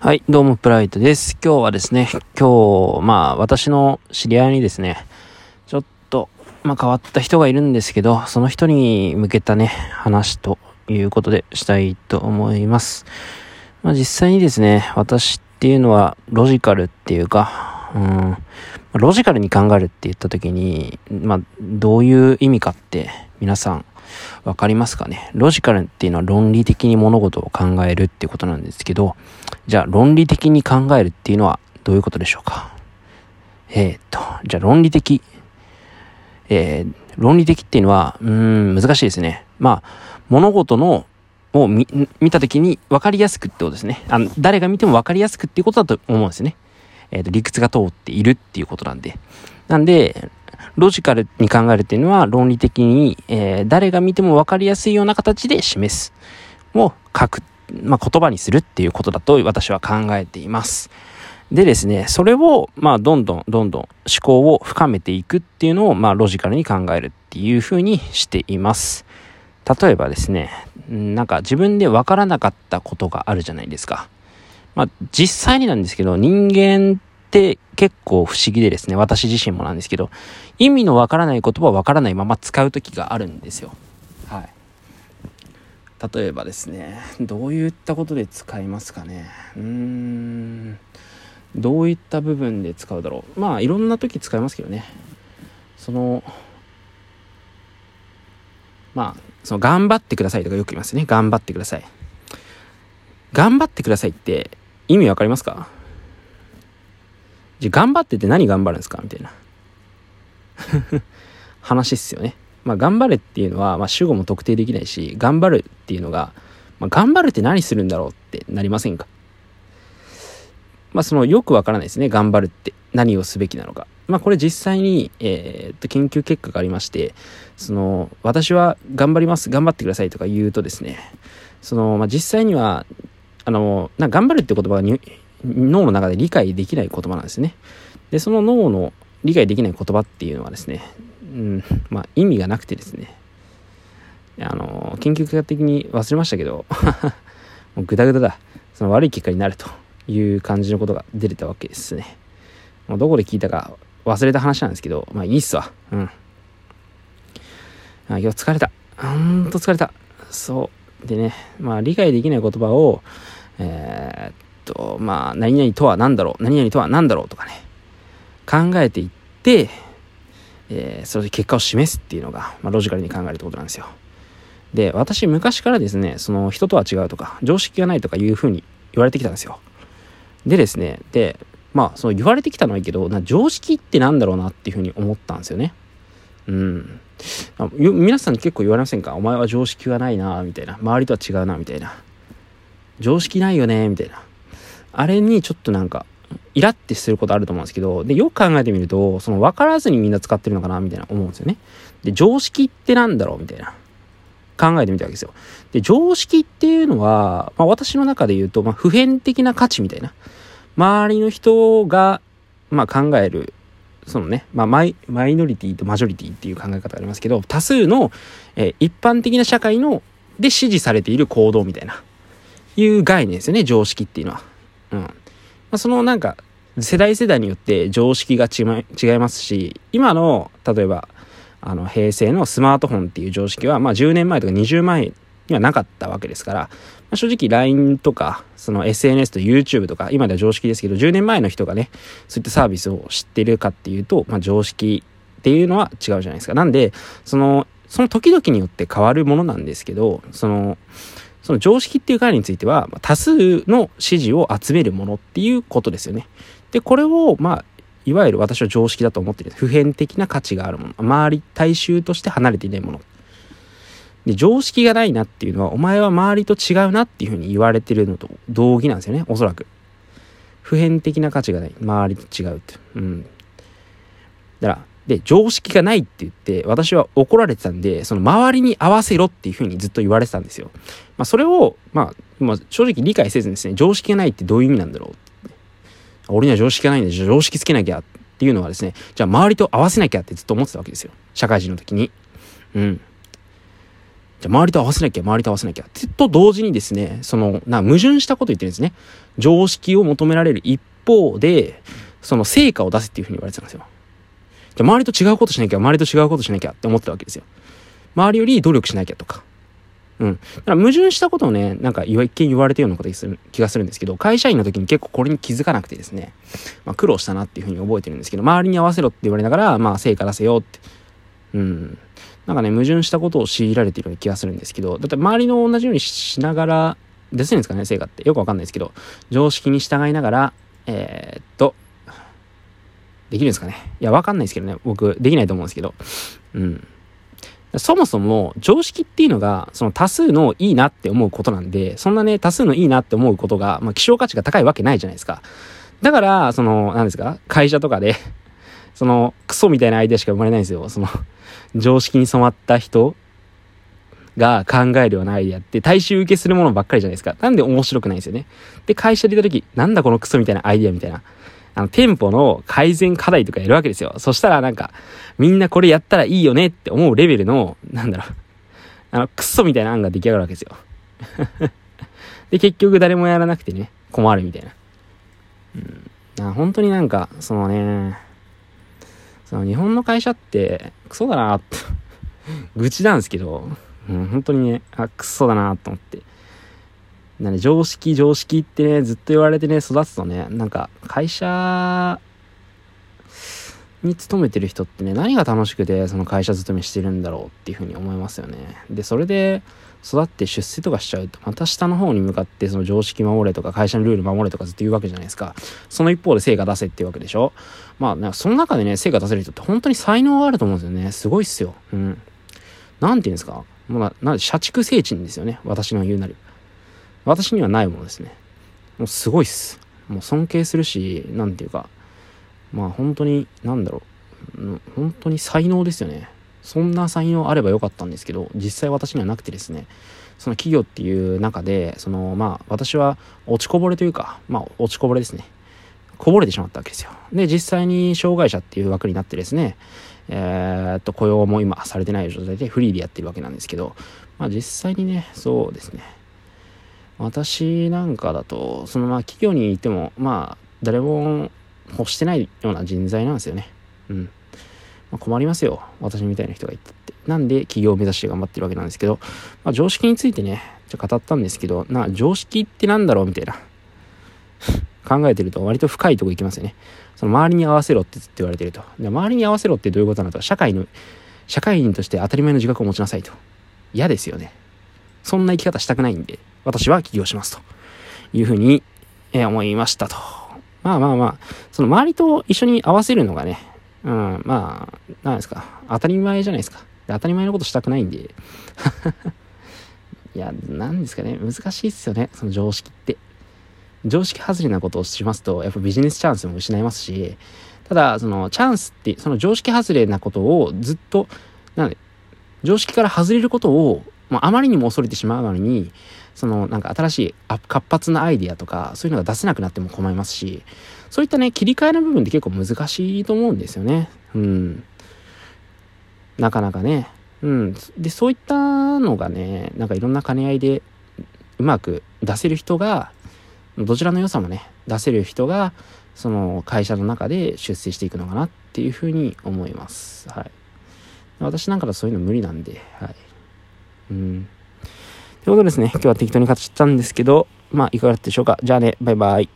はい、どうも、プライトです。今日はですね、今日、まあ、私の知り合いにですね、ちょっと、まあ、変わった人がいるんですけど、その人に向けたね、話ということでしたいと思います。まあ、実際にですね、私っていうのは、ロジカルっていうか、うん、ロジカルに考えるって言った時に、まあ、どういう意味かって、皆さん、わかりますかね？ロジカルっていうのは論理的に物事を考えるっていうことなんですけど、じゃあ論理的に考えるっていうのはどういうことでしょうか？えー、っと、じゃあ論理的。えー、論理的っていうのは、うん、難しいですね。まあ、物事のを見たときに分かりやすくってことですね。あの、誰が見ても分かりやすくっていうことだと思うんですね。えっ、と、理屈が通っているっていうことなんで。なんで、ロジカルに考えるっていうのは論理的に、えー、誰が見ても分かりやすいような形で示す。を書く。まあ、言葉にするっていうことだと私は考えています。でですね、それを、まあ、どんどんどんどん思考を深めていくっていうのを、まあ、ロジカルに考えるっていうふうにしています。例えばですね、なんか自分で分からなかったことがあるじゃないですか。まあ、実際になんですけど、人間って結構不思議でですね、私自身もなんですけど、意味のわからない言葉をわからないまま使う時があるんですよ。はい。例えばですね、どういったことで使いますかね。うーん。どういった部分で使うだろう。まあ、いろんな時使いますけどね。その、まあ、その、頑張ってくださいとかよく言いますね。頑張ってください。頑張ってくださいって意味わかりますか？じゃ、頑張ってて何頑張るんですか？みたいな。話っすよね。まあ、頑張れっていうのは、まあ、主語も特定できないし、頑張るっていうのが、まあ、頑張るって何するんだろうってなりませんか？まあ、その、よくわからないですね。頑張るって何をすべきなのか。まあ、これ実際に、えー、っと、研究結果がありまして、その、私は頑張ります、頑張ってくださいとか言うとですね、その、まあ、実際には、あの、な頑張るって言葉が脳の中で理解できない言葉なんですね。で、その脳の理解できない言葉っていうのはですね、うん、まあ意味がなくてですね、あの、研究結果的に忘れましたけど、もうグダグダだ。その悪い結果になるという感じのことが出てたわけですね。もうどこで聞いたか忘れた話なんですけど、まあいいっすわ。うん。あ今日疲れた。ほんと疲れた。そう。でね、まあ理解できない言葉を、えー、と、まあ何々とは何だろう、何々とは何だろうとかね、考えていって、えー、それで結果を示すっていうのが、まあ、ロジカルに考えるってことなんですよ。で、私昔からですね、その人とは違うとか、常識がないとかいうふうに言われてきたんですよ。でですね、で、まあ、その言われてきたのはいいけど、な常識ってなんだろうなっていうふうに思ったんですよね。うん。皆さんに結構言われませんか？お前は常識がないなみたいな。周りとは違うなみたいな。常識ないよねみたいな。あれにちょっとなんか、イラってすることあると思うんですけど、で、よく考えてみると、その分からずにみんな使ってるのかな、みたいな思うんですよね。で、常識ってなんだろうみたいな。考えてみたわけですよ。で、常識っていうのは、まあ私の中で言うと、まあ普遍的な価値みたいな。周りの人が、まあ考える、そのね、まあマイマイノリティとマジョリティっていう考え方がありますけど、多数の、えー、一般的な社会の、で支持されている行動みたいな、いう概念ですよね、常識っていうのは。うん。まあ、そのなんか、世代世代によって常識が違いますし、今の、例えば、あの、平成のスマートフォンっていう常識は、まあ10年前とか20前にはなかったわけですから、まあ、正直 LINE とか、その SNS と YouTube とか、今では常識ですけど、10年前の人がね、そういったサービスを知ってるかっていうと、まあ常識っていうのは違うじゃないですか。なんで、その、その時々によって変わるものなんですけど、その、その常識っていう概念については、多数の支持を集めるものっていうことですよね。で、これを、まあ、いわゆる私は常識だと思ってる。普遍的な価値があるもの。周り、大衆として離れていないもの。で、常識がないなっていうのは、お前は周りと違うなっていうふうに言われてるのと同義なんですよね。おそらく。普遍的な価値がない。周りと違うって。うん。だから、で、常識がないって言って、私は怒られてたんで、その周りに合わせろっていうふうにずっと言われてたんですよ。まあ、それを、まあ、まあ、正直理解せずにですね、常識がないってどういう意味なんだろう俺には常識がないんで、常識つけなきゃっていうのはですね、じゃあ周りと合わせなきゃってずっと思ってたわけですよ。社会人の時に。うん。じゃあ周りと合わせなきゃ、周りと合わせなきゃ。と同時にですね、その、な、矛盾したこと言ってるんですね。常識を求められる一方で、その成果を出せっていうふうに言われてたんですよ。じゃ周りと違うことしなきゃ、周りと違うことしなきゃって思ってたわけですよ。周りより努力しなきゃとか。うん。だから矛盾したことをね、なんか一見言われたようなことにする気がするんですけど、会社員の時に結構これに気づかなくてですね、まあ苦労したなっていうふうに覚えてるんですけど、周りに合わせろって言われながら、まあ成果出せよって。うん。なんかね、矛盾したことを強いられているような気がするんですけど、だって周りの同じようにしながら、出せるんですかね、成果って。よくわかんないですけど、常識に従いながら、えー、っと、できるんですかね？いや、わかんないですけどね。僕、できないと思うんですけど。うん。そもそも常識っていうのが、その多数のいいなって思うことなんで、そんなね、多数のいいなって思うことが、まあ、希少価値が高いわけないじゃないですか。だから、その、何ですか？会社とかでその、クソみたいなアイデアしか生まれないんですよ。その、常識に染まった人が考えるようなアイデアって大衆受けするものばっかりじゃないですか。なんで面白くないんですよね。で、会社でいた時、なんだこのクソみたいなアイデアみたいな。あの、店舗の改善課題とかやるわけですよ。そしたらなんか、みんなこれやったらいいよねって思うレベルの、なんだろう、あの、クソみたいな案が出来上がるわけですよ。で、結局誰もやらなくてね、困るみたいな。うん。本当になんか、そのね、その日本の会社ってクソだなって 愚痴なんですけど、うん、本当にね、あ、クソだなと思って。なね、常識、常識ってね、ずっと言われてね、育つとね、なんか、会社に勤めてる人ってね、何が楽しくて、その会社勤めしてるんだろうっていうふうに思いますよね。で、それで、育って出世とかしちゃうと、また下の方に向かってその常識守れとか会社のルール守れとかずっと言うわけじゃないですか。その一方で成果出せっていうわけでしょまあ、ね、その中でね、成果出せる人って本当に才能があると思うんですよね。すごいっすよ。うん。なんて言うんですかもうな、な社畜聖地ですよね。私の言うなり。私にはないものですね。もうすごいっす。もう尊敬するし、なんていうか、まあ本当に、なんだろう。本当に才能ですよね。そんな才能あればよかったんですけど、実際私にはなくてですね、その企業っていう中で、その、まあ、私は落ちこぼれというか、まあ、落ちこぼれですね。こぼれてしまったわけですよ。で、実際に障害者っていう枠になってですね、えー、っと、雇用も今されてない状態でフリーでやってるわけなんですけど、まあ実際にね、そうですね。私なんかだと、そのまあ企業にいても、まあ誰も欲してないような人材なんですよね。うん。まあ、困りますよ。私みたいな人がいたって。なんで企業を目指して頑張ってるわけなんですけど、まあ、常識についてね、ちょ語ったんですけど、な、常識ってなんだろうみたいな。考えてると割と深いとこ行きますよね。その周りに合わせろって言われてると。で周りに合わせろってどういうことなのと、社会の、社会人として当たり前の自覚を持ちなさいと。嫌ですよね。そんな生き方したくないんで、私は起業しますと。いうふうに、え思いましたと。まあまあまあ、その周りと一緒に合わせるのがね、うん、まあ、なんですか。当たり前じゃないですか。当たり前のことしたくないんで。いや、なんですかね。難しいっすよね。その常識って。常識外れなことをしますと、やっぱビジネスチャンスも失いますし、ただ、そのチャンスって、その常識外れなことをずっと、なんで、常識から外れることを、まあ、あまりにも恐れてしまうのに、そのなんか新しい活発なアイディアとか、そういうのが出せなくなっても困りますし、そういったね、切り替えの部分って結構難しいと思うんですよね。うん。なかなかね。うん。で、そういったのがね、なんかいろんな兼ね合いでうまく出せる人が、どちらの良さもね、出せる人が、その会社の中で出世していくのかなっていうふうに思います。はい。私なんかはそういうの無理なんで、はい。うん。ということですね。今日は適当に語っちゃったんですけど、まあ、いかがだったでしょうか。じゃあね、バイバイ。